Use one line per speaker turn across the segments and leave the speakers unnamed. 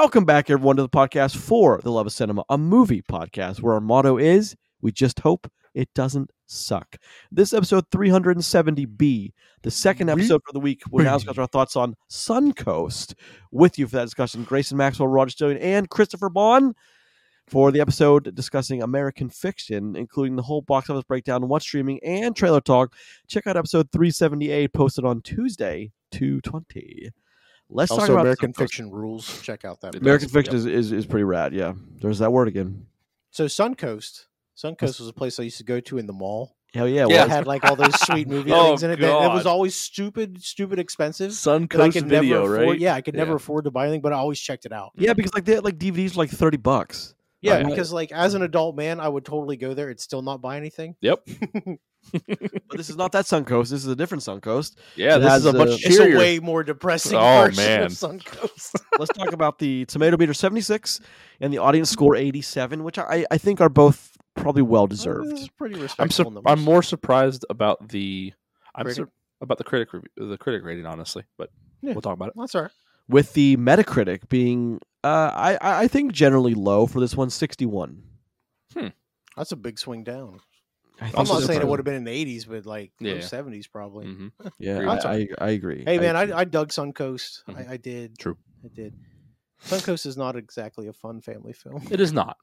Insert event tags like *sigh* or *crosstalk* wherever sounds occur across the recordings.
Welcome back, everyone, to the podcast for the Love of Cinema, a movie podcast where our motto is we just hope it doesn't suck. This episode 370B, the second episode for the week, we're now discuss our thoughts on Suncoast. With you for that discussion, Grayson Maxwell, Roger Stillion, and Christopher Boughan for the episode discussing American fiction, including the whole box office breakdown, what's streaming, and trailer talk. Check out episode 378, posted on Tuesday, 220. Let's talk about
American Fiction rules. Check out that.
American
does,
fiction
yep.
is, is, is pretty rad. Yeah, there's that word again.
So Suncoast. Suncoast was a place I used to go to in the mall.
Hell yeah,
Yeah.
It had like all those sweet *laughs* movie
Oh,
things in it. that- It was
oh,
always stupid, stupid expensive. that I
Suncoast
could
Video,
never afford.
right?
Yeah, I could never
Yeah.
afford to buy anything, but I always checked it out.
Yeah, because like they had like DVDs for like thirty bucks.
Yeah,
Right.
because like as an adult man, I would totally go there and still not buy anything.
Yep. *laughs*
But this is not that Suncoast. This is a different Suncoast.
Yeah,
It
this is a much
a-
It's a way more depressing
Oh,
version
man.
of Suncoast. *laughs*
Let's talk about the tomato meter seventy six and the audience score eighty seven, which I, I think are both probably well deserved.
is pretty
I'm
respectable. numbers.
I'm more surprised about the I'm sur- about the critic review, the critic rating, honestly. But
Yeah.
we'll talk about it.
That's all right.
With the Metacritic being, uh, I I I think generally low for this one, sixty one.
That's a big swing down.
I
I'm not
so.
saying it would have been in the 80s, but like
Yeah.
70s probably.
hmm *laughs*
Yeah, I, I, I agree.
Hey man,
agree.
I, I dug Suncoast.
Mhm.
I, I did.
True.
I did. Suncoast is not exactly a fun family film.
It is not.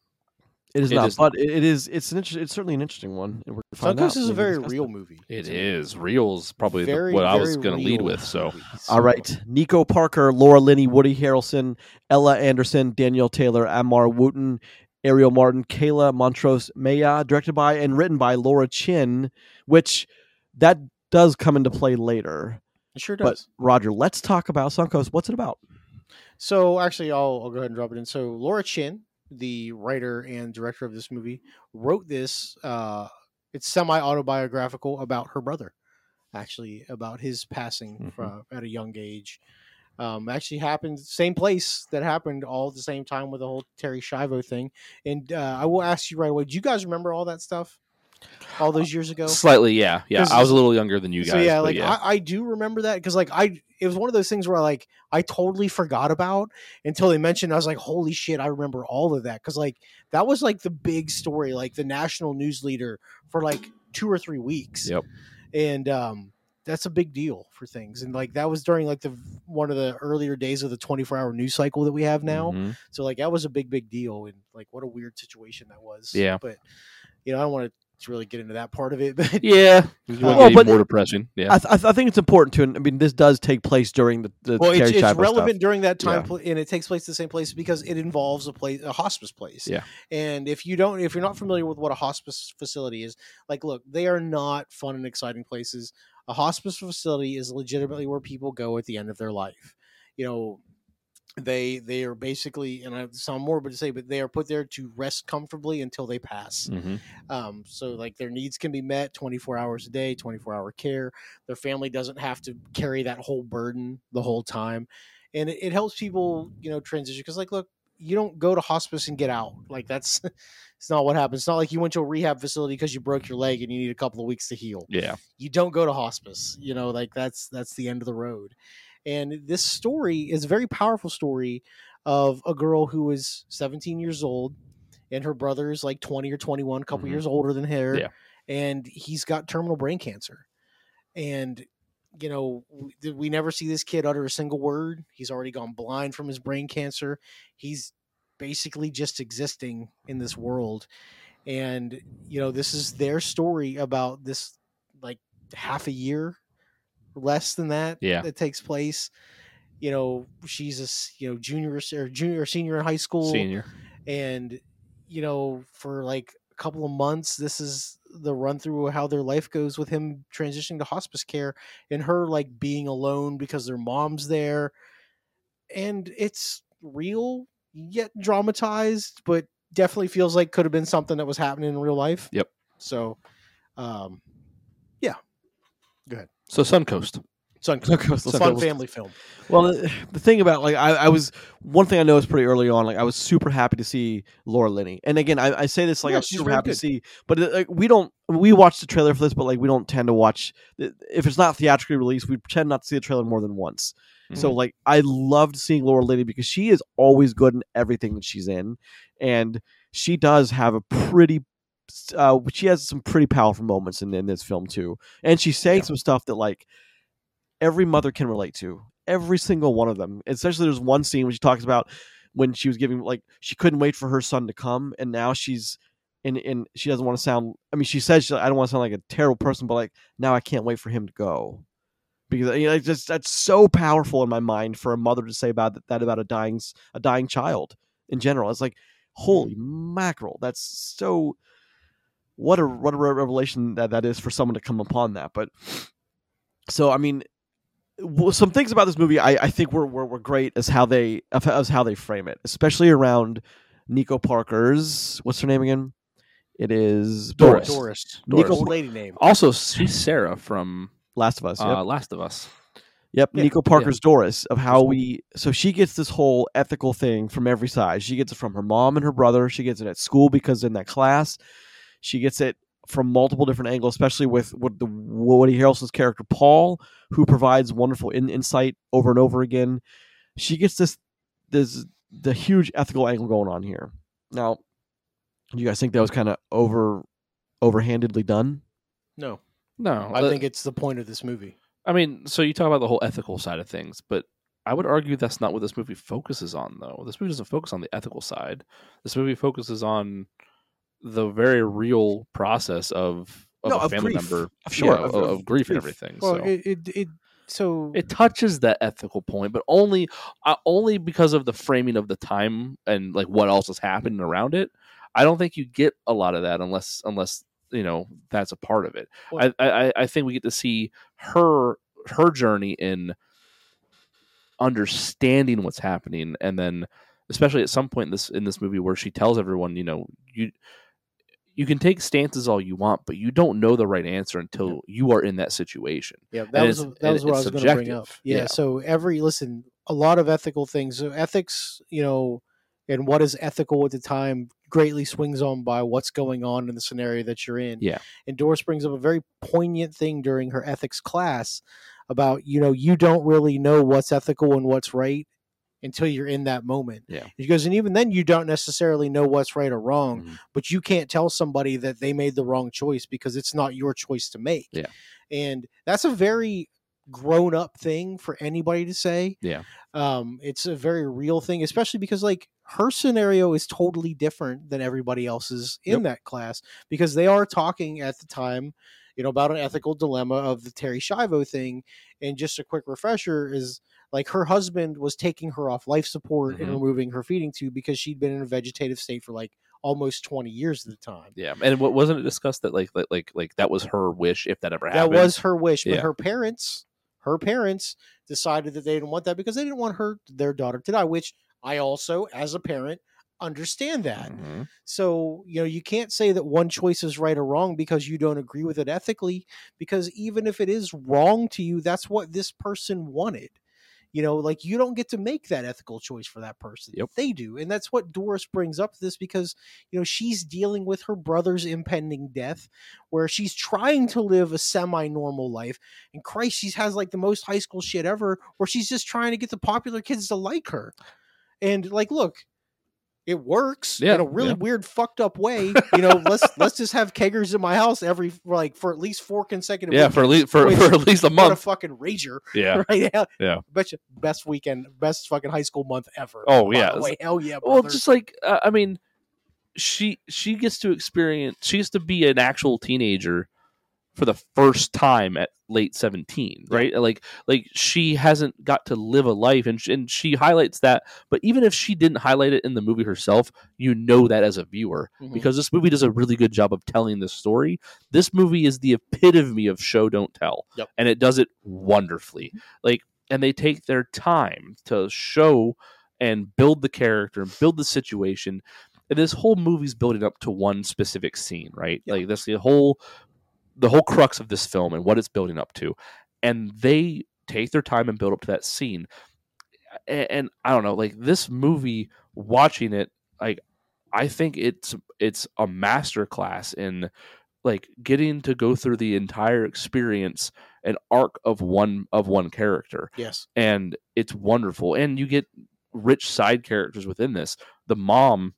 It is
it
not,
is
but it it is. It's an inter- It's certainly an interesting one. and we're gonna find out
Suncoast is a very real
it.
movie.
It
isn't
is. Reel's probably the, what I was going to lead with. So
movie.
All right. Nico Parker, Laura Linney, Woody Harrelson, Ella Anderson, Danielle Taylor, Amar Wooten, Ariel Martin, Kayla Montrose Maya, directed by and written by Laura Chinn, which that does come into play later.
It sure
But
does.
Roger, let's talk about Suncoast. What's it about?
So actually, I'll, I'll go ahead and drop it in. So Laura Chinn, the writer and director of this movie, wrote this. Uh, it's semi autobiographical about her brother, actually about his passing
Mhm.
from, at a young age. Um, actually happened same place that happened all at the same time with the whole Terri Schiavo thing. And uh, I will ask you right away. Do you guys remember all that stuff? All those years ago.
slightly, yeah, yeah. I was a little younger than you guys.
so yeah, like
yeah.
I, I do remember that because like I it was one of those things where like I totally forgot about until they mentioned. I was like, holy shit, I remember all of that because like that was like the big story, like the national news leader for like two or three weeks.
Yep.
and um, that's a big deal for things. And like that was during like the one of the earlier days of the twenty four hour news cycle that we have now.
Mhm.
So like that was a big big deal, and like what a weird situation that was.
Yeah.
but you know I don't want to really get into that part of it, *laughs* but
Yeah, it
Well,
well,
but-
more depressing. Yeah,
I, th- I think it's important to. I mean, this does take place during the, the
well,
Terri
it's, it's relevant
stuff.
during that time,
Yeah.
pl- and it takes place the same place because it involves a place, a hospice place.
Yeah.
And if you don't, if you're not familiar with what a hospice facility is, like, look, they are not fun and exciting places. A hospice facility is legitimately where people go at the end of their life. You know, they they are basically, and I sound morbid to say, but they are put there to rest comfortably until they pass.
Mhm.
Um, so like their needs can be met 24 hours a day, 24 hour care. Their family doesn't have to carry that whole burden the whole time. And it, it helps people, you know, transition. Cause like, look, you don't go to hospice and get out. Like that's, *laughs* it's not what happens. It's not like you went to a rehab facility because you broke your leg and you need a couple of weeks to heal
yeah,
you don't go to hospice you know like that's that's the end of the road and this story is a very powerful story of a girl who is 17 years old and her brother is like 20 or 21 a couple
Mhm.
years older than her
Yeah.
and he's got terminal brain cancer and you know we, we never see this kid utter a single word he's already gone blind from his brain cancer he's basically just existing in this world and you know this is their story about this like half a year less than that
Yeah.
that takes place you know she's a you know junior or junior or senior in high school
senior.
and you know for like a couple of months this is the run through of how their life goes with him transitioning to hospice care and her like being alone because their mom's there and it's real yet dramatized but definitely feels like could have been something that was happening in real life
Yep.
so um
So Suncoast.
It's on
Suncoast.
Suncoast. a fun
Films.
family film.
Well, the, the thing about like I, I was one thing I noticed pretty early on. Like I was super happy to see Laura Linney, and again I, I say this like
Yeah,
I'm super
really
happy to see, but uh, like we don't we watch the trailer for this, but like we don't tend to watch if it's not theatrically released, we tend not to see the trailer more than once. So
Mhm.
like I loved seeing Laura Linney because she is always good in everything that she's in, and she does have a pretty. Uh, she has some pretty powerful moments in, in this film too, and she's saying
Yeah.
some stuff that like every mother can relate to. Every single one of them. Especially there's one scene where she talks about when she was giving like she couldn't wait for her son to come, and now she's in in she doesn't want to sound. I mean, she says she, I don't want to sound like a terrible person, but like now I can't wait for him to go because you know, just that's so powerful in my mind for a mother to say about that, that about a dying a dying child in general. It's like holy mackerel, that's so what a what a revelation that that is for someone to come upon that. But so I mean, some things about this movie I, I think were, were were great as how they as how they frame it, especially around Nico Parker's what's her name again? It is
Doris.
Doris.
Nico-
Old lady name.
Also, she's Sarah from
Last of Us. Yep.
uh, Last of Us.
Yep,
Yeah,
Nico Parker's Doris of how we so she gets this whole ethical thing from every side. She gets it from her mom and her brother. She gets it at school because in that class, she gets it from multiple different angles, especially with, what the Woody Harrelson's character Paul, who provides wonderful in, insight over and over again. She gets this this the huge ethical angle going on here. Now, do you guys think that was kind of over overhandedly done?
No,
No,
I
uh,
think it's the point of this movie.
I mean, so you talk about the whole ethical side of things, but I would argue that's not what this movie focuses on, though. This movie doesn't focus on the ethical side. This movie focuses on the very real process of, of
No,
a family member,
Sure,
yeah,
of-
of,
of
of grief and everything.
Well,
so
it, it it so
it touches that ethical point, but only uh, only because of the framing of the time and like what else is happening around it. I don't think you get a lot of that unless unless you know that's a part of it.
Well-
I, I I think we get to see her her journey in understanding what's happening, and then especially at some point in this in this movie where she tells everyone, you know, you you can take stances all you want, but you don't know the right answer until you are in that situation.
Yeah, that
And
was that was what I was going to bring up. Yeah,
Yeah.
so every listen, a lot of ethical things. So ethics, you know, and what is ethical at the time greatly swings on by what's going on in the scenario that you're in.
Yeah.
And Doris brings up a very poignant thing during her ethics class about, you know, you don't really know what's ethical and what's right until you're in that moment.
Yeah.
She goes, and even then you don't necessarily know what's right or wrong
Mhm.
but you can't tell somebody that they made the wrong choice because it's not your choice to make.
Yeah.
And that's a very grown up thing for anybody to say.
Yeah.
Um, it's a very real thing, especially because like her scenario is totally different than everybody else's in
Yep.
that class because they are talking at the time, you know, about an ethical dilemma of the Terri Schiavo thing. And just a quick refresher is like her husband was taking her off life support and
Mhm.
removing her feeding tube because she'd been in a vegetative state for like almost 20 years at the time.
Yeah, and what wasn't it discussed that like like like like that was her wish if that ever happened?
That was her wish, but
Yeah.
her parents, her parents decided that they didn't want that because they didn't want her their daughter to die, which I also as a parent understand that.
Mhm.
So, you know, you can't say that one choice is right or wrong because you don't agree with it ethically because even if it is wrong to you, that's what this person wanted. You know, like you don't get to make that ethical choice for that person.
Yep.
They do. And that's what Doris brings up this because, you know, she's dealing with her brother's impending death where she's trying to live a semi normal life. And Christ, she has like the most high school shit ever where she's just trying to get the popular kids to like her. And like, look, it works
Yeah,
in a really
yeah.
weird, fucked up way. You know, let's *laughs* let's just have keggers in my house every like for at least four consecutive.
Yeah, for at least for,
Which-
for at least a
What a fucking rager *laughs*
Yeah.
right now.
Yeah.
Bet you best weekend, best fucking high school month ever.
Oh, yeah.
way. hell yeah,
Well, just like uh, I mean, she she gets to experience. She gets to be an actual teenager for the first time at late seventeen, right? Like like she hasn't got to live a life, and sh- and she highlights that. But even if she didn't highlight it in the movie herself, you know that as a viewer
Mhm.
because this movie does a really good job of telling this story. This movie is the epitome of show don't tell,
Yep.
and it does it wonderfully. Like, and they take their time to show and build the character and build the situation. And this whole movie's building up to one specific scene, right?
Yeah.
Like this the whole the whole crux of this film and what it's building up to. And they take their time and build up to that scene. And, and I don't know, like this movie, watching it, like I think it's it's a masterclass in like getting to go through the entire experience and arc of one of one character
Yes.
and it's wonderful and you get rich side characters within this the mom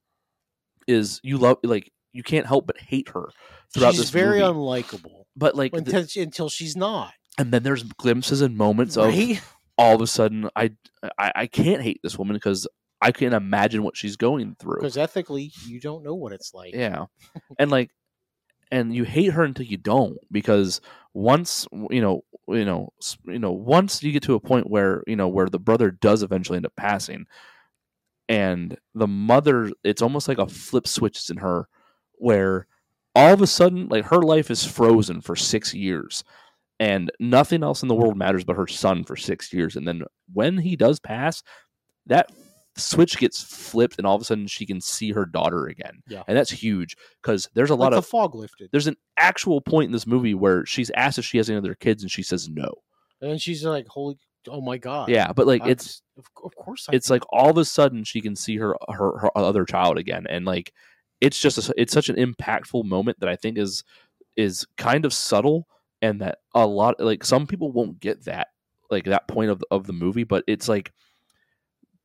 is you love like you can't help but hate her throughout
She's
this
very
movie
unlikable
but like the-
until, until she's not.
and then there's glimpses and moments of
Right?
all of a sudden I, I I can't hate this woman because I can't imagine what she's going through.
Because ethically, you don't know what it's like.
Yeah, and like, and you hate her until you don't because once you know you know you know once you get to a point where you know where the brother does eventually end up passing, and the mother, it's almost like a flip switches in her where all of a sudden like her life is frozen for six years and nothing else in the world matters but her son for six years and then when he does pass that switch gets flipped and all of a sudden she can see her daughter again
Yeah.
and that's huge because there's a
Like
lot
the
of
fog lifted.
there's an actual point in this movie where she's asked if she has any other kids and she says no
And she's like, holy, oh my God.
yeah but like
I-
it's
Of, course I
it's like all of a sudden she can see her her, her other child again and like it's just a, it's such an impactful moment that i think is is kind of subtle and that a lot like some people won't get that like that point of the, of the movie but it's like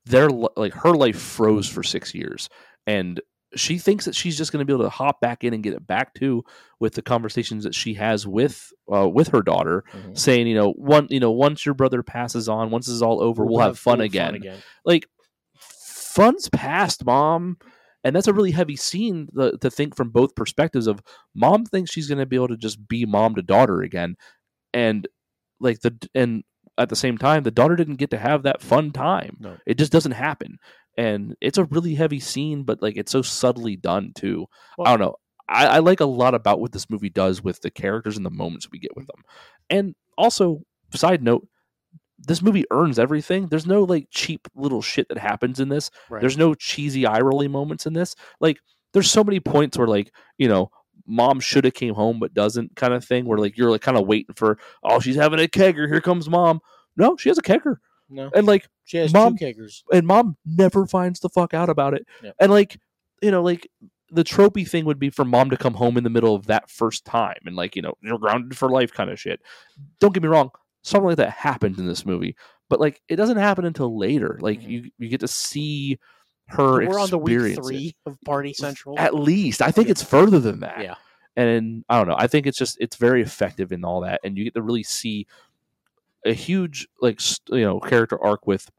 their like her life froze for 6 years. And she thinks that she's just going to be able to hop back in and get it back to with the conversations that she has with uh, with her daughter
Mhm.
saying you know one you know once your brother passes on once this is all over we'll, have, fun,
we'll
again. Like fun's past mom and that's a really heavy scene to, to think from both perspectives of mom thinks she's going to be able to just be mom to daughter again. And like the and at the same time the daughter didn't get to have that fun time.
No.
it just doesn't happen. And it's a really heavy scene but like it's so subtly done too. I don't know. I, I like a lot about what this movie does with the characters and the moments we get with them. And also side note this movie earns everything there's no like cheap little shit that happens in this
Right.
there's no cheesy eye rolling moments in this. Like there's so many points where like, you know, mom should have came home but doesn't kind of thing where like you're like kind of waiting for oh she's having a kegger, here comes mom. No, she has a kegger.
no,
And like
she has
Mom-
two keggers.
and mom never finds the fuck out about it.
Yep.
And like, you know, like the tropey thing would be for mom to come home in the middle of that first time and like, you know, you're grounded for life kind of shit. Don't get me wrong, something like that happened in this movie. But like it doesn't happen until later. Like
Mhm.
you you get to see her
We're on the week three of Party Central.
At least I think
Yeah.
it's further than that.
Yeah.
And I don't know. I think it's just it's very effective in all that, and you get to really see a huge like you know character arc with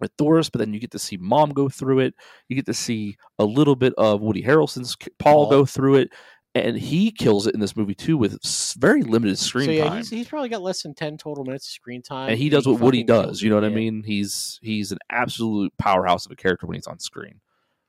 with Doris, but then you get to see Mom go through it. You get to see a little bit of Woody Harrelson's Paul,
Paul.
go through it, and he kills it in this movie too with very limited screen
so yeah,
time.
he's, he's probably got less than ten total minutes of screen time,
and he does what Woody does. You know what I mean? He's he's an absolute powerhouse of a character when he's on screen.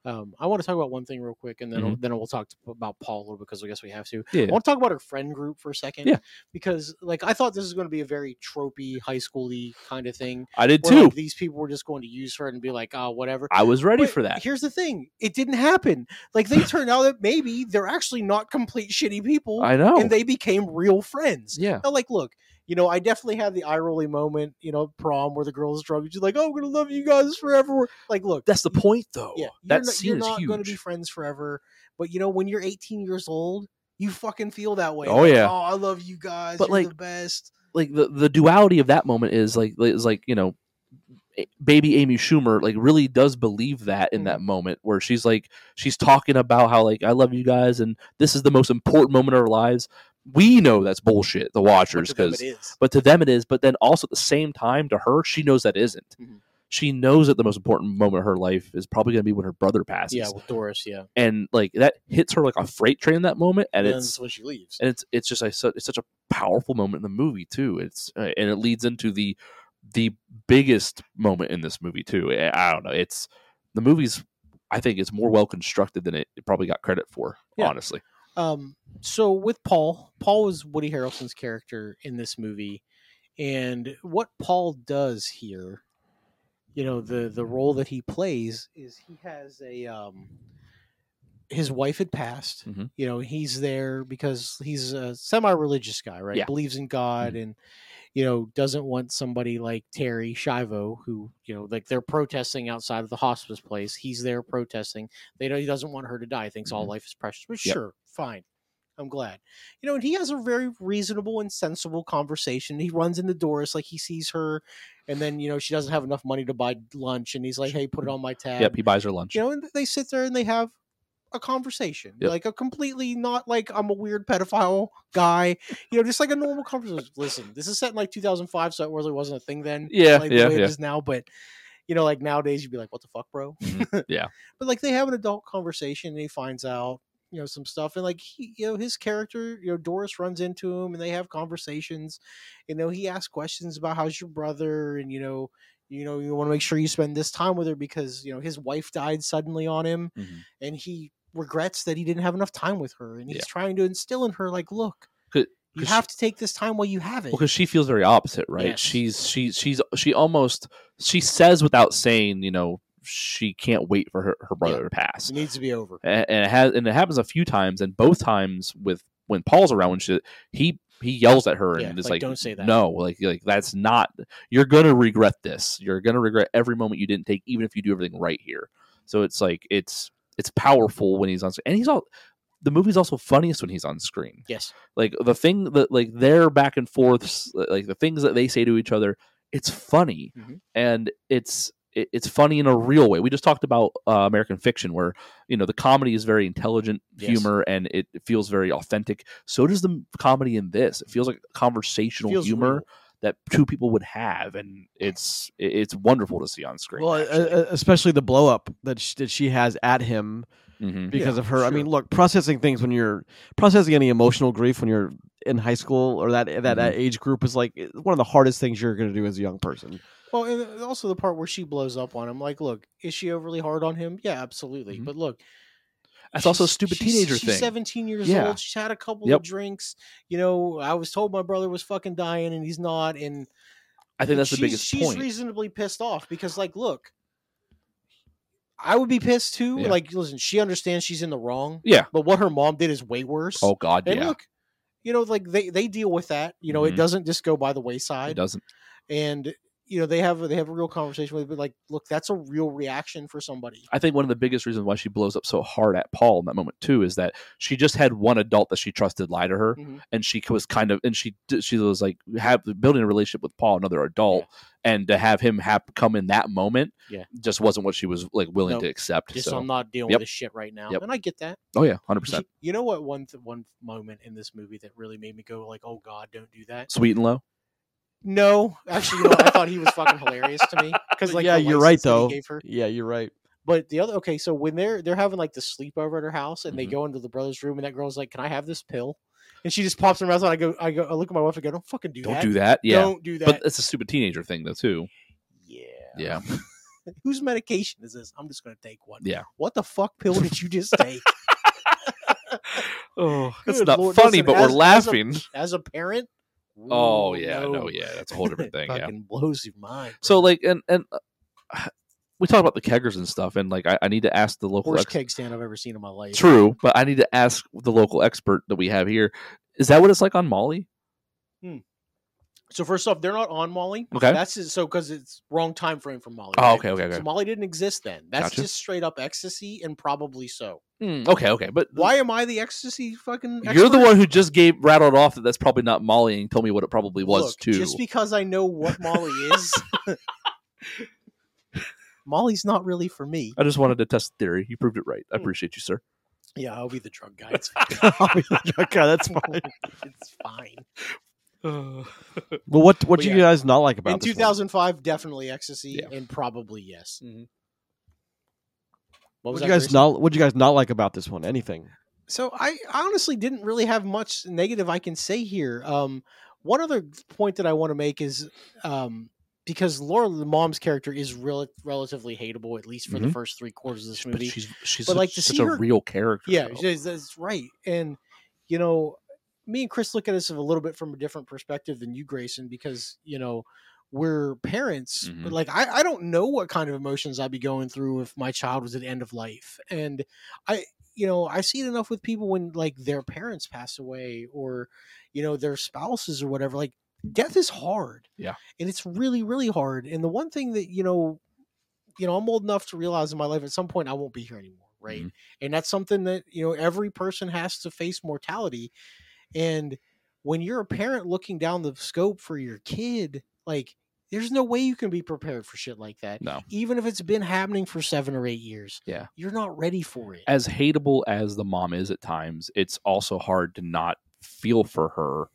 Um, I want to talk about one thing real quick, and then
Mhm.
then we'll talk to, about Paul a little because I guess we have to.
Yeah.
I want to talk about her friend group for a second.
Yeah.
Because like I thought this was going to be a very tropey, high schooly kind of thing.
I did
Where
too.
like, these people were just going to use her and be like, oh, whatever.
I was ready
But
for that.
Here's the thing: it didn't happen. Like they *laughs* turned out that maybe they're actually not complete shitty people,
I know.
and they became real friends.
yeah.
Now, like, look, you know, I definitely had the eye rolling moment, you know, prom where the girl's drunk. She's like, "Oh, I'm gonna love you guys forever." Like, look,
That's the point, though.
yeah,
that
you're not,
scene
you're
is
not
huge.
going to be friends forever. But you know, when you're 18 years old, you fucking feel that way.
Oh,
Like,
yeah.
oh, I love you guys.
But,
you're
like,
the best.
like the the duality of that moment is like is like you know baby amy schumer like really does believe that in
Mm-hmm.
that moment where she's like she's talking about how like i love you guys and this is the most important moment of our lives we know that's bullshit the watchers because but to them it is but then also at the same time to her she knows that isn't
Mhm.
she knows that the most important moment of her life is probably going to be when her brother passes
Yeah, with Doris. Yeah,
and like that hits her like a freight train in that moment and
and
it's
when she leaves.
and it's it's just a, su- it's such a powerful moment in the movie too. It's uh, and it leads into the the biggest moment in this movie too. I I don't know. It's the movie's. I think it's more well constructed than it, it probably got credit for.
Yeah.
Honestly,
Um, so with Paul, Paul was Woody Harrelson's character in this movie, and what Paul does here, you know, the the role that he plays is he has a um, his wife had passed.
Mhm.
You know, he's there because he's a semi-religious guy, right?
Yeah.
Believes in God and you know doesn't want somebody like Terri Schiavo, who you know, like they're protesting outside of the hospice place. He's there protesting. They know he doesn't want her to die. He thinks all
Mhm.
life is precious. But
Yep.
sure, fine. I'm glad. You know, and he has a very reasonable and sensible conversation. He runs into Doris like he sees her, and then you know she doesn't have enough money to buy lunch, and he's like, "Hey, put it on my tab."
Yep, he buys her lunch.
you know, and they sit there and they have a conversation,
Yep.
like a completely not like I'm a weird pedophile guy, you know, just like a normal conversation. Listen, this is set in like 2005, so it really wasn't a thing then.
Yeah,
like,
yeah,
the way
yeah.
it is now, but you know, like nowadays you'd be like, "What the fuck, bro?"
Mhm, yeah. *laughs*
but like they have an adult conversation, and he finds out. You know some stuff, and like he, you know, his character, you know, Doris runs into him, and they have conversations. You know, he asks questions about how's your brother, and you know, you know, you want to make sure you spend this time with her because you know his wife died suddenly on him,
Mhm.
and he regrets that he didn't have enough time with her and he's
Yeah.
trying to instill in her like look you have to take this time while you have it
Well, because she feels very opposite, right?
Yes.
She's she she's she almost she says without saying, you know, she can't wait for her, her brother to pass,
it needs to be over
and, and it has and it happens a few times, and both times with when Paul's around, when she he he yells at her
Yeah,
and is
like,
like,
"Don't say that."
No, like like that's not. You're gonna regret this. You're gonna regret every moment you didn't take, even if you do everything right here. So it's like it's it's powerful when he's on, and he's all. The movie's also funniest when he's on screen
yes
like the thing that like their back and forths like the things that they say to each other it's funny
Mhm.
and it's it, it's funny in a real way we just talked about uh, american fiction where you know the comedy is very intelligent
Yes.
humor and it, it feels very authentic so does the comedy in this it feels like conversational
Feels
humor
real.
that two people would have and it's it- it's wonderful to see on screen
Well, uh,
actually.
uh, especially the blow up that she, that she has at him
Mhm.
because
Yeah,
of her. I mean, look, processing things when you're processing any emotional grief when you're in high school or that that
Mhm.
age group is like one of the hardest things you're going to do as a young person.
Well and also the part where she blows up on him like look is she overly hard on him yeah absolutely
Mhm.
but look
that's also a stupid
she's-
teenager
she's
thing
17 years
Yeah.
old she's had a couple
Yep.
of drinks you know i was told my brother was fucking dying and he's not and
i think that's the
she's,
biggest
she's
point
reasonably pissed off because like look i would be pissed too
Yeah.
like listen she understands she's in the wrong
yeah
but what her mom did is way worse
oh god
and
yeah
look you know like they they deal with that you know it
Mhm.
doesn't just go by the wayside.
it doesn't
and you know they have they have a real conversation with it, but like look that's a real reaction for somebody
I think one of the biggest reasons why she blows up so hard at Paul in that moment too is that she just had one adult that she trusted lie to her,
Mhm.
and she was kind of and she she was like have building a relationship with Paul, another adult, and to have him have come in that moment,
Yeah.
just wasn't what she was like willing
Nope.
to accept.
just
so.
i'm not dealing
Yep.
with this shit right now
Yep.
and i get that
oh yeah, hundred percent.
you know what one th- one moment in this movie that really made me go like oh god don't do that
Sweet and low.
No actually you know, i thought he was fucking hilarious to me because *laughs* like
yeah, you're right though.
gave her.
Yeah, you're right.
But the other okay, so when they're they're having like the sleepover at her house and they
Mhm.
go into the brother's room and that girl's like, "Can I have this pill?" And she just pops her mouth and I go, I go, I look at my wife and go, "Don't fucking do that.
Don't
that.
do that. Yeah,
Don't do that."
but it's a stupid teenager thing though too.
yeah,
Yeah, *laughs*
Whose medication is this? I'm just gonna take one.
yeah.
What the fuck pill did you just *laughs* take?
Oh, it's
Good
not
Lord,
funny,
listen,
but we're
as a-
laughing.
As a parent,
oh yeah, no. yeah, that's a whole different *laughs* thing. yeah.
blows your mind.
So like and and uh, we talk about the keggers and stuff, and like I, I need to ask the local
worst
ex-
keg stand I've ever seen in my life.
True, but I need to ask the local expert that we have here. Is that what it's like on Molly?
So first off, they're not on Molly.
Okay.
that's just, so because it's wrong time frame for Molly.
Oh,
right?
okay, okay, okay.
So Molly didn't exist then. That's
Gotcha.
just straight up ecstasy, and probably so.
Hmm, okay, okay, but
Why am I the ecstasy fucking?
You're the one who just gave rattled off that that's probably not Molly and told me what it probably was
Look,
too.
Just because I know what Molly is, *laughs* Molly's not really for me.
I just wanted to test the theory. You proved it right. I
Hmm.
appreciate you, sir.
Yeah, I'll be the drug guy. It's *laughs*
okay, that's *laughs* fine.
it's fine. *laughs*
Well, what what
But
do you guys not like about
In
this one?
2005, definitely ecstasy,
Yeah.
and probably yes.
Mhm.
What
What you guys
Grayson?
not what you guys not like about this one? Anything?
So I honestly didn't really have much negative I can say here. Um, one other point that I want to make is um, because Laura, the mom's character, is rel- relatively hateable, at least for the
Mhm.
first three quarters of this
But
movie.
she's she's
But,
such,
like, to
such
see
a
her-
real character.
yeah,
though.
that's, that's right. And you know, me and Chris look at this a little bit from a different perspective than you, Grayson, because you know we're parents, but
Mhm.
like I, I don't know what kind of emotions I'd be going through if my child was at the end of life. And I you know, I see it enough with people when like their parents pass away or, you know, their spouses or whatever. Like death is hard.
Yeah.
And it's really, really hard. And the one thing that, you know, you know, I'm old enough to realize in my life at some point I won't be here anymore. Right.
Mhm.
And that's something that, you know, every person has to face mortality. And when you're a parent looking down the scope for your kid, like there's no way you can be prepared for shit like that.
No.
Even if it's been happening for seven or eight years.
Yeah.
You're not ready for it.
As hateable as the mom is at times, it's also hard to not feel for her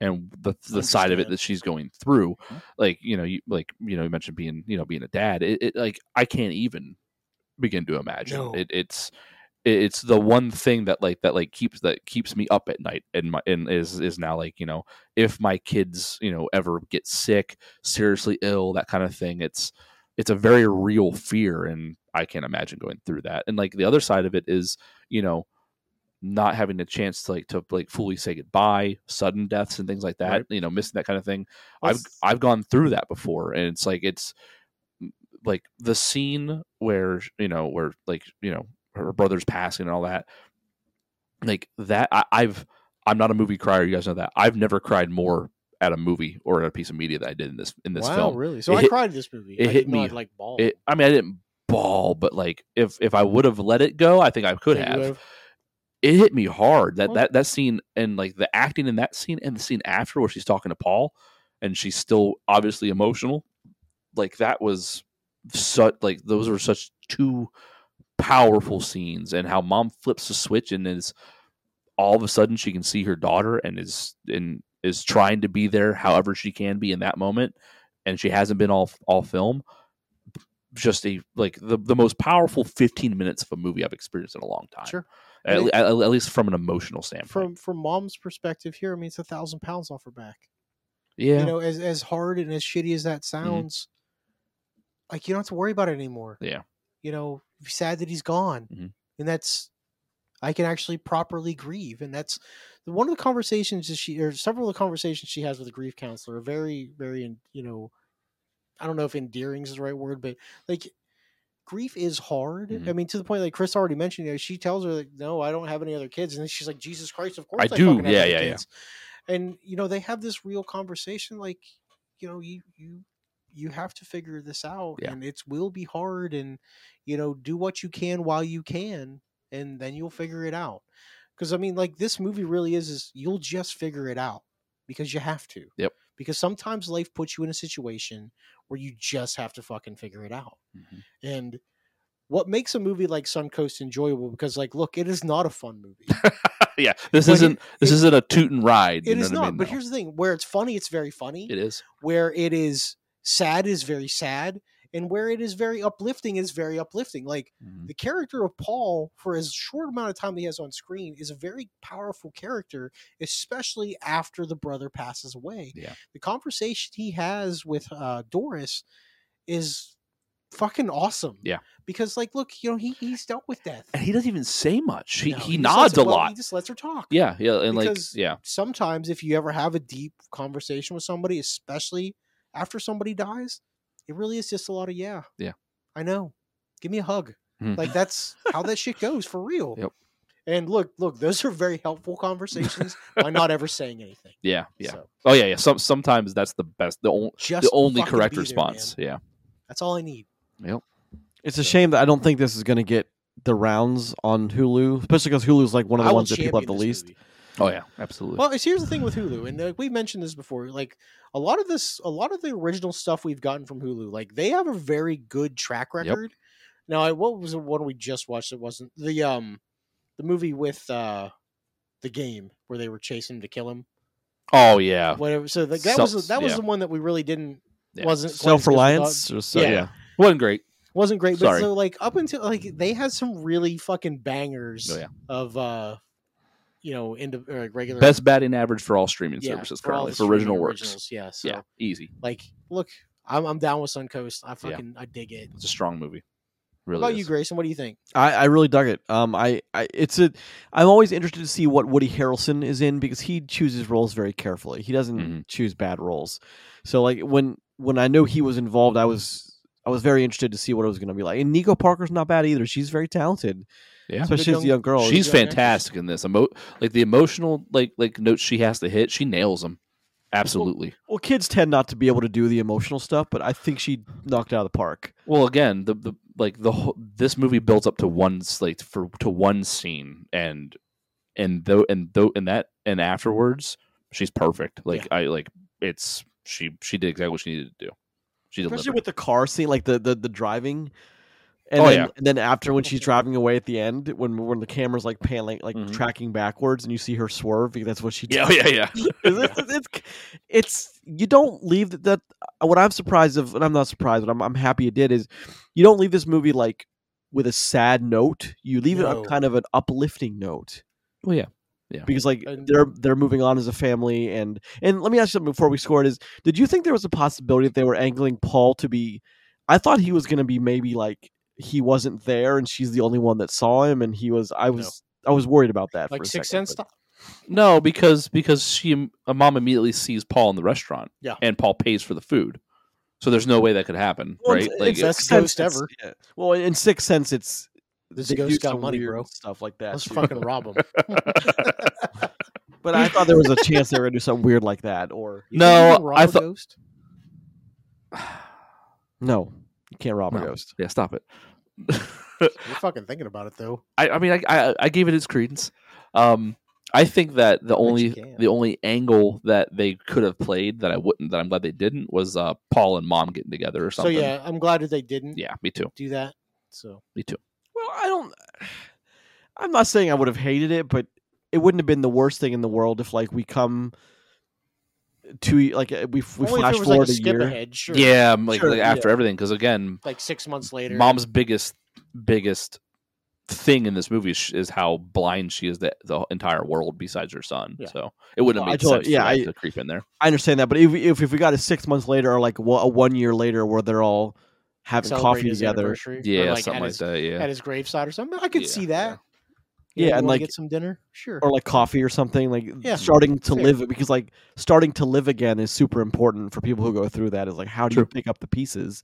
and the the side of it that she's going through.
Mhm.
Like you know, you like you know, you mentioned being you know being a dad. It, it like I can't even begin to imagine.
No.
It, it's it's the one thing that like that like keeps that keeps me up at night and my and is is now like you know if my kids you know ever get sick seriously ill that kind of thing it's it's a very real fear and i can't imagine going through that and like the other side of it is you know not having a chance to like to like fully say goodbye sudden deaths and things like that
Right.
you know missing that kind of thing
Well,
i've i've gone through that before and it's like it's like the scene where you know where like you know her brother's passing and all that like that I, i've i'm not a movie crier you guys know that i've never cried more at a movie or at a piece of media that i did in this in this
wow,
film
really? So
It
I
hit-
cried this movie.
it
I
hit me-
like ball.
it, i mean i didn't ball, but like if if i would have let it go i think i could have
would've-
it hit me hard that that that scene and like the acting in that scene and the scene after where she's talking to paul and she's still obviously emotional like that was such like those were such two powerful scenes and how mom flips the switch and is all of a sudden she can see her daughter and is and is trying to be there however she can be in that moment and she hasn't been all all film just a like the, the most powerful 15 minutes of a movie i've experienced in a long time
Sure.
at,
it-
at, at least from an emotional standpoint
From from mom's perspective here, I mean it's a thousand pounds off her back.
yeah Mm-hmm.
You know, as as hard and as shitty as that sounds, like you don't have to worry about it anymore.
Yeah.
You know, sad that he's gone.
Mhm.
And that's I can actually properly grieve. And that's one of the conversations that she or several of the conversations she has with a grief counselor are very, very you know, I don't know if endearing is the right word, but like grief is hard.
Mhm.
I mean, to the point like Chris already mentioned, you know, she tells her like, "No, I don't have any other kids," and then she's like, "Jesus Christ, of course
I
I,
do. Yeah, yeah, yeah.
And you know, they have this real conversation, like, you know, you you you have to figure this out,
Yeah.
and it will be hard, and you know, do what you can while you can, and then you'll figure it out. Because I mean, like this movie really is is you'll just figure it out because you have to.
Yep.
Because sometimes life puts you in a situation where you just have to fucking figure it out.
Mhm.
And what makes a movie like Suncoast enjoyable? Because like, look, it is not a fun movie. *laughs*
yeah this
But it-
isn't this isn't a toot and ride
It is
I
not.
mean?
But
No.
here's the thing: where it's funny, it's very funny.
it is
Where it is sad is very sad, and where it is very uplifting is very uplifting. Like
Mhm.
the character of Paul, for as short amount of time he has on screen, is a very powerful character, especially after the brother passes away.
Yeah.
The conversation he has with uh, Doris is fucking awesome.
Yeah.
Because like, look, you know, he he's dealt with death.
and he doesn't even say much he,
No,
he
just
nods a
well,
lot
He just lets her talk.
yeah yeah and
Because-
like yeah
Sometimes, if you ever have a deep conversation with somebody, especially after somebody dies, it really is just a lot of yeah.
Yeah.
I know. Give me a hug.
Mhm.
Like that's how that shit goes for real.
Yep.
And look, look, those are very helpful conversations by not ever saying anything. *laughs*
yeah yeah
So,
oh yeah yeah some sometimes that's the best the only
just
the only correct
there,
response
man.
yeah
That's all I need. Yep.
It's a shame that I don't think this is going to get the rounds on Hulu, especially because Hulu's like one of the ones that people have the least.
movie.
Oh yeah absolutely
Well, here's the thing with Hulu, and like we've mentioned this before. Like a lot of this, a lot of the original stuff we've gotten from Hulu, like they have a very good track record. Now, I, what was the one we just watched? It wasn't the um, the movie with uh, the game where they were chasing him to kill him.
oh yeah
Whatever. So the, that
Self-
was that was
yeah.
the one that we really didn't
Yeah.
wasn't quite as good as we
Self reliance, or so,
Yeah.
yeah.
wasn't great
wasn't great. But
Sorry.
so like up until like they had some really fucking bangers
Oh, yeah.
of uh, you know, into uh, regular
best batting average for all streaming
yeah,
services
for all
currently
the
for original works
originals, Yeah. So
yeah easy
like look i'm, I'm down with suncoast i
Yeah.
fucking i dig it
it's a strong movie
what
really
about you grayson what do you think
I, I really dug it. Um, I, I it's a. I'm always interested to see what Woody Harrelson is in because he chooses roles very carefully. He doesn't
Mhm.
choose bad roles. So like when when I knew he was involved, I was I was very interested to see what it was going to be like. And Nico Parker's not bad either. She's very talented,
Yeah.
especially as a
young-
young girl.
She's
young
fantastic in this. Emo- like the emotional like like notes she has to hit, she nails them. Absolutely.
well, kids tend not to be able to do the emotional stuff, but I think she knocked it out of the park.
Well, again, the the like the whole, this movie builds up to one like for to one scene, and and though and though and that and afterwards, she's perfect. Like I like it's she she did exactly what she needed to do. She
especially
delivered.
with the car scene, like the the, the driving. And
Oh,
then,
yeah.
and then after when she's driving away at the end, when when the camera's like panning, like
Mhm.
tracking backwards, and you see her swerve, that's what she
yeah,
does.
yeah, yeah. *laughs*
it's, it's, it's it's you don't leave that, that what I'm surprised of and I'm not surprised but I'm I'm happy it did is you don't leave this movie like with a sad note you leave it
No.
on kind of an uplifting note
Well, yeah. Yeah.
because like they're they're moving on as a family and and let me ask you something before we score it is did you think there was a possibility that they were angling Paul to be I thought he was going to be maybe like he wasn't there and she's the only one that saw him and he was I was I was worried about that
like
for a
Sixth
second,
Sense.
but-
No, because because she a mom immediately sees Paul in the restaurant.
Yeah.
and Paul pays for the food, so there's no way that could happen,
Well,
right?
it's-
Like
it's
Best ghost
it's-
ever.
yeah. Well, in Sixth Sense, it's
This ghost got money, bro.
Stuff like that.
Let's
too.
fucking rob him. *laughs* *laughs*
But I thought there was a chance they were gonna do something weird like that, or
No, I thought-
Ghost? *sighs*
no, you can't rob a ghost.
yeah, stop it. *laughs*
You're fucking thinking about it though.
I, I mean, I, I I gave it its credence. Um, I think that the
Bet
only the only angle that they could have played that I wouldn't that I'm glad they didn't was uh Paul and mom getting together or something.
So yeah, I'm glad that they didn't
yeah, me too,
do that. So
me too.
Well, I don't. *sighs* I'm not saying I would have hated it, but it wouldn't have been the worst thing in the world if, like, we come to like uh, we we
only
flash
if it was
forward
like a
a year.
ahead, sure.
Yeah, like,
Sure,
like after
yeah.
everything, because again,
Like six months later,
mom's biggest biggest thing in this movie is, is how blind she is the, the entire world besides her son.
Yeah.
So it wouldn't
Well,
have made
told-
sense
yeah,
for that
I-
to creep in there.
I understand that, but if, if if we got a six months later or like wa- a one year later where they're all having
celebrate
coffee together,
or,
Yeah,
like
something
at
like
his,
that. Yeah,
at his graveside or something. I could
Yeah,
see that.
Yeah,
you
and, like-
get some dinner. Sure.
or like coffee or something like
Yeah,
starting to
fair.
live because like starting to live again is super important for people who go through that is like how do you pick up the pieces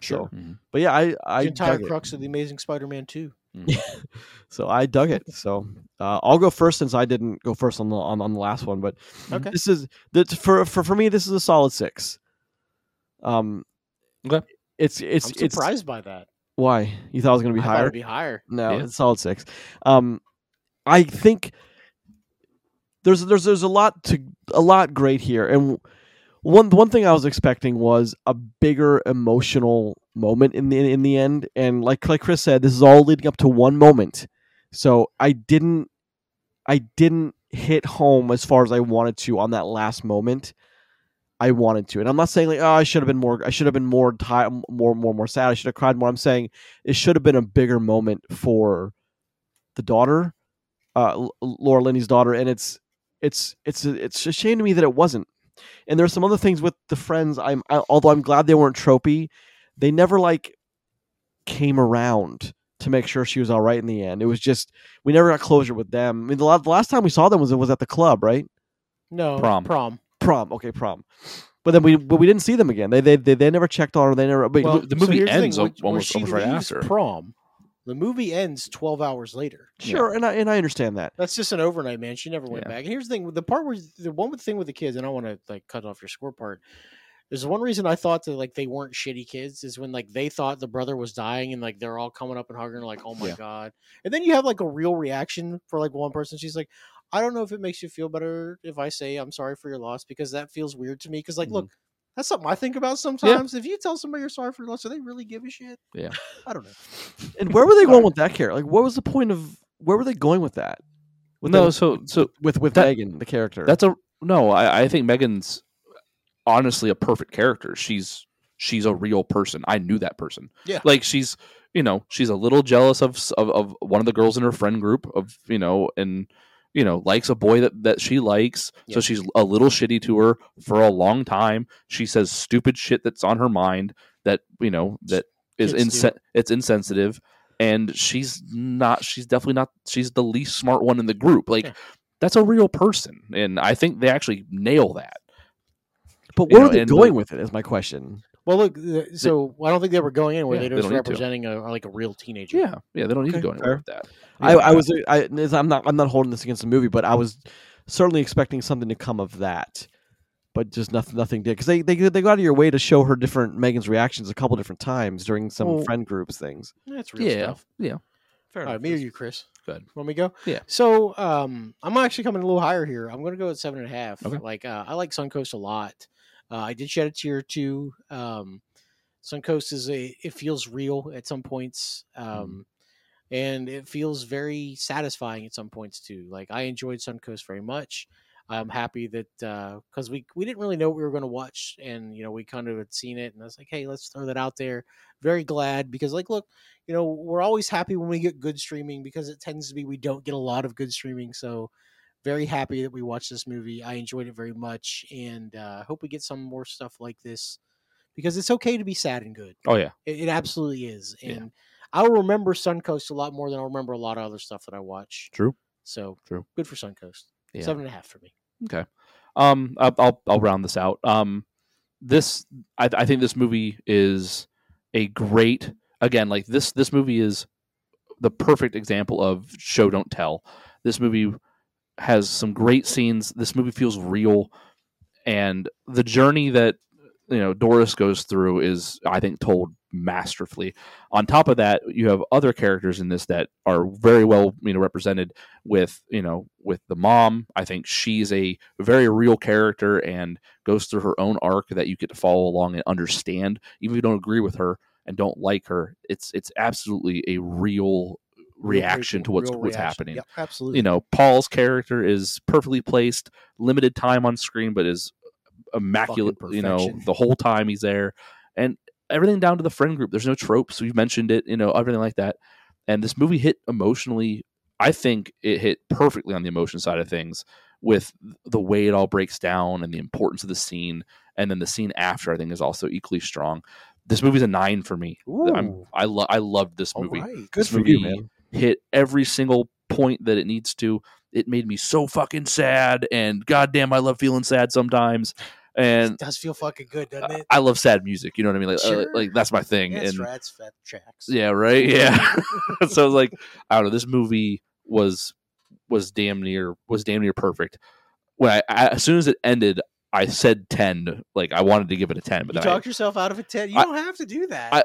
Sure.
so
Mhm.
but yeah i i
the entire
dug it.
crux of the Amazing Spider-Man two. *laughs*
so i dug it so uh, i'll go first since i didn't go first on the on, on the last one but
Okay.
this is that for, for for me this is a solid six um
Okay.
it's it's
I'm
it's
surprised by that.
Why you thought it was going to be higher
it'd be higher.
No,
Yeah.
it's solid six. Um, I think there's there's there's a lot to a lot great here, and one one thing I was expecting was a bigger emotional moment in the in the end, and like like Chris said, this is all leading up to one moment, so I didn't I didn't hit home as far as I wanted to on that last moment. I wanted to, and I'm not saying like, oh, I should have been more. I should have been more time, more, more, more sad. I should have cried more. I'm saying it should have been a bigger moment for the daughter, uh, Laura Linney's daughter, and it's it's it's it's a shame to me that it wasn't. And there's some other things with the friends. I'm I, although I'm glad they weren't tropey, they never like came around to make sure she was all right in the end. It was just we never got closure with them. I mean, the, the last time we saw them was it was at the club, right?
No
Prom.
Prom.
Prom, okay, prom. But then we but we didn't see them again. They they they, they never checked on her. They never. But
Well,
the movie
thing,
ends
when
almost- almost right after.
Prom. The movie ends twelve hours later.
sure, and I and I understand that.
That's just an overnight, man. She never went
Yeah.
back. And here's the thing: the part where the one with thing with the kids, and I don't want to like cut off your score part. There's one reason I thought that like they weren't shitty kids is when like they thought the brother was dying and like they're all coming up and hugging her like oh my
Yeah.
god, and then you have like a real reaction for like one person. She's like, I don't know if it makes you feel better if I say I'm sorry for your loss because that feels weird to me. Because like,
Mhm.
look, that's something I think about sometimes. If you tell somebody you're sorry for your loss, do they really give a shit?
Yeah.
I don't know.
And where were they going with that character? Like, what was the point of where were they going with that? With
no,
the-
so so
with with
that-
Megan, the character.
That's a no. I, I think Megan's honestly a perfect character. She's she's a real person. I knew that person.
Yeah.
like she's you know she's a little jealous of of, of one of the girls in her friend group of you know and you know likes a boy that that she likes.
Yeah.
So she's a little shitty to her for a long time. She says stupid shit that's on her mind that you know that is
Kids
inse- it's insensitive. And she's not. She's definitely not. She's the least smart one in the group. Like
Yeah.
that's a real person and i think they actually nail that
But
You
where
know,
are they
and
going
the-
with it? Is my question.
Well, look. So I don't think they were going anywhere.
Yeah,
They're
they
just
need to.
representing a like a real teenager.
Yeah, yeah, they don't need
Okay,
to go anywhere
fair.
with that.
I,
Yeah.
I was I, I'm not I'm not holding this against the movie, but I was certainly expecting something to come of that. But just nothing nothing did because they, they they go out of your way to show her different Megan's reactions a couple different times during some
Well,
friend groups things.
that's real
yeah,
stuff.
yeah.
Fair
All right, me or you, Chris?
Good.
Want me go?
Yeah.
So, um, I'm actually coming a little higher here. I'm going to go at seven and a half.
Okay.
Like, uh, I like Suncoast a lot. Uh, I did shed a tear too. Um, Suncoast is a. It feels real at some points,
Mm-hmm.
um, and it feels very satisfying at some points too. Like, I enjoyed Suncoast very much. I'm happy that because we we didn't really know what we were going to watch, and you know we kind of had seen it, and I was like, hey, let's throw that out there. Very glad because like, look, you know, we're always happy when we get good streaming because it tends to be we don't get a lot of good streaming. So very happy that we watched this movie. I enjoyed it very much, and uh, hope we get some more stuff like this because it's okay to be sad and good.
Oh yeah,
It, it absolutely is,
Yeah.
and I'll remember Suncoast a lot more than I'll remember a lot of other stuff that I watch.
True.
So
True.
Good for Suncoast.
yeah.
Seven and a half for me.
Okay. Um, I'll, I'll I'll round this out. Um, this I, I think this movie is a great again like this this movie is the perfect example of show don't tell. This movie has some great scenes. This movie feels real, and the journey that you know Doris goes through is I think told masterfully. On top of that, you have other characters in this that are very well you know represented with you know with the mom. I think she's a very real character and goes through her own arc that you get to follow along and understand, even if you don't agree with her and don't like her. It's it's absolutely a real reaction to what's what's
reaction.
happening.
Yep, absolutely.
you know paul's character is perfectly placed limited time on screen but is immaculate you know the whole time he's there. And everything down to the friend group there's no tropes. We've mentioned it you know everything like that. And this movie hit emotionally. I think it hit perfectly on the emotion side of things with the way it all breaks down and the importance of the scene. And then the scene after i think is also equally strong. This movie's a nine for me. I'm, i lo- i loved this movie.
Right.
Good
This
for you, man.
Hit every single point that it needs to. It made me so fucking sad, and goddamn, I love feeling sad sometimes. And
it does feel fucking good, doesn't it?
I love sad music. You know what I mean? Like, uh,
Sure.
like that's my thing.
Yeah,
and
rats, fat tracks.
yeah, right. *laughs* Yeah. *laughs* so I was like, I don't know. This movie was was damn near was damn near perfect. When I, I as soon as it ended, I said ten. Like I wanted to give it a ten, but
You
then I,
talked yourself out of a ten. You
I-
don't have to do that.
I-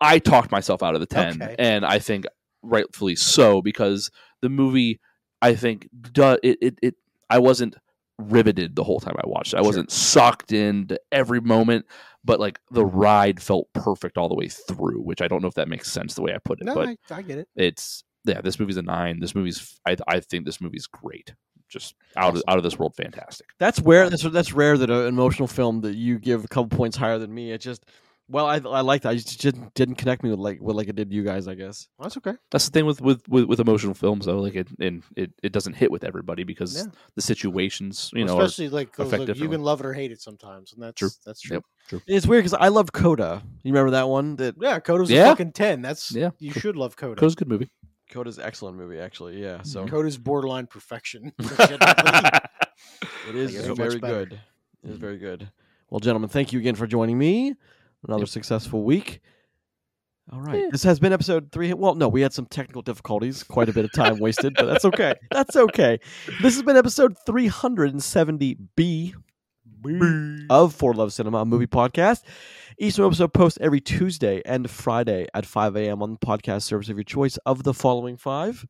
I talked myself out of the 10
Okay.
and I think rightfully so because the movie I think do, it, it it I wasn't riveted the whole time I watched it. I
Sure.
wasn't sucked into every moment but like the ride felt perfect all the way through which I don't know if that makes sense the way I put it
no,
but
I, I get it.
it's yeah this movie's a 9 this movie's I I think this movie's great just out of out of this world fantastic
That's where that's that's rare that an emotional film that you give a couple points higher than me. It just well, I I liked that. I just didn't didn't connect me with like with like it did you guys. I guess.
That's okay.
that's the thing with with with, with emotional films though like it and it, it doesn't hit with everybody because
Yeah.
the situations you know are-
especially like 'cause,
affect
look, you can love it or hate it sometimes, and that's
True.
that's true.
Yep.
It's weird because I love Coda. You remember that one? That
Yeah, Coda's
Yeah.
a fucking ten. That's
Yeah.
You should love Coda.
Coda's a good movie
Coda's an excellent movie, actually. Yeah. So
Coda's borderline perfection. *laughs* legitimately.
it is
guess so much
very good. It is very good. Well, gentlemen, thank you again for joining me. Another
Yep.
successful week. All right.
Yeah.
This has been episode three. Well, no, we had some technical difficulties, quite a bit of time *laughs* wasted, but that's okay. That's okay. This has been episode 370B of For Love Cinema, a movie podcast. Each new episode posts every Tuesday and Friday at 5 a.m. on the podcast service of your choice of the following five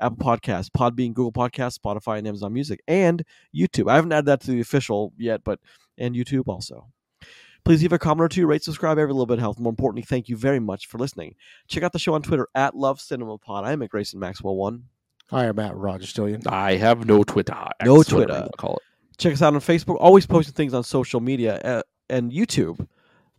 Apple Podcasts, Podbean, Google Podcasts, Spotify, and Amazon Music, and YouTube. I haven't added that to the official yet, but and YouTube also. Please leave a comment or two, rate, subscribe, every little bit helps. More importantly, thank you very much for listening. Check out the show on Twitter at Love Cinema Pod. I am at Grayson Maxwell One.
Hi, I'm Matt Roger Stillion.
I have no Twitter
No
X, whatever
Twitter.
you call it
Check us out on Facebook. Always posting things on social media uh, and YouTube.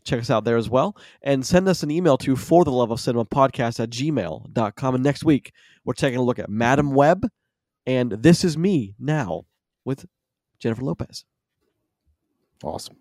Check us out there as well. And send us an email to for the love of cinema podcast at gmail.com. And next week, we're taking a look at Madame Web and This Is Me Now with Jennifer Lopez.
Awesome.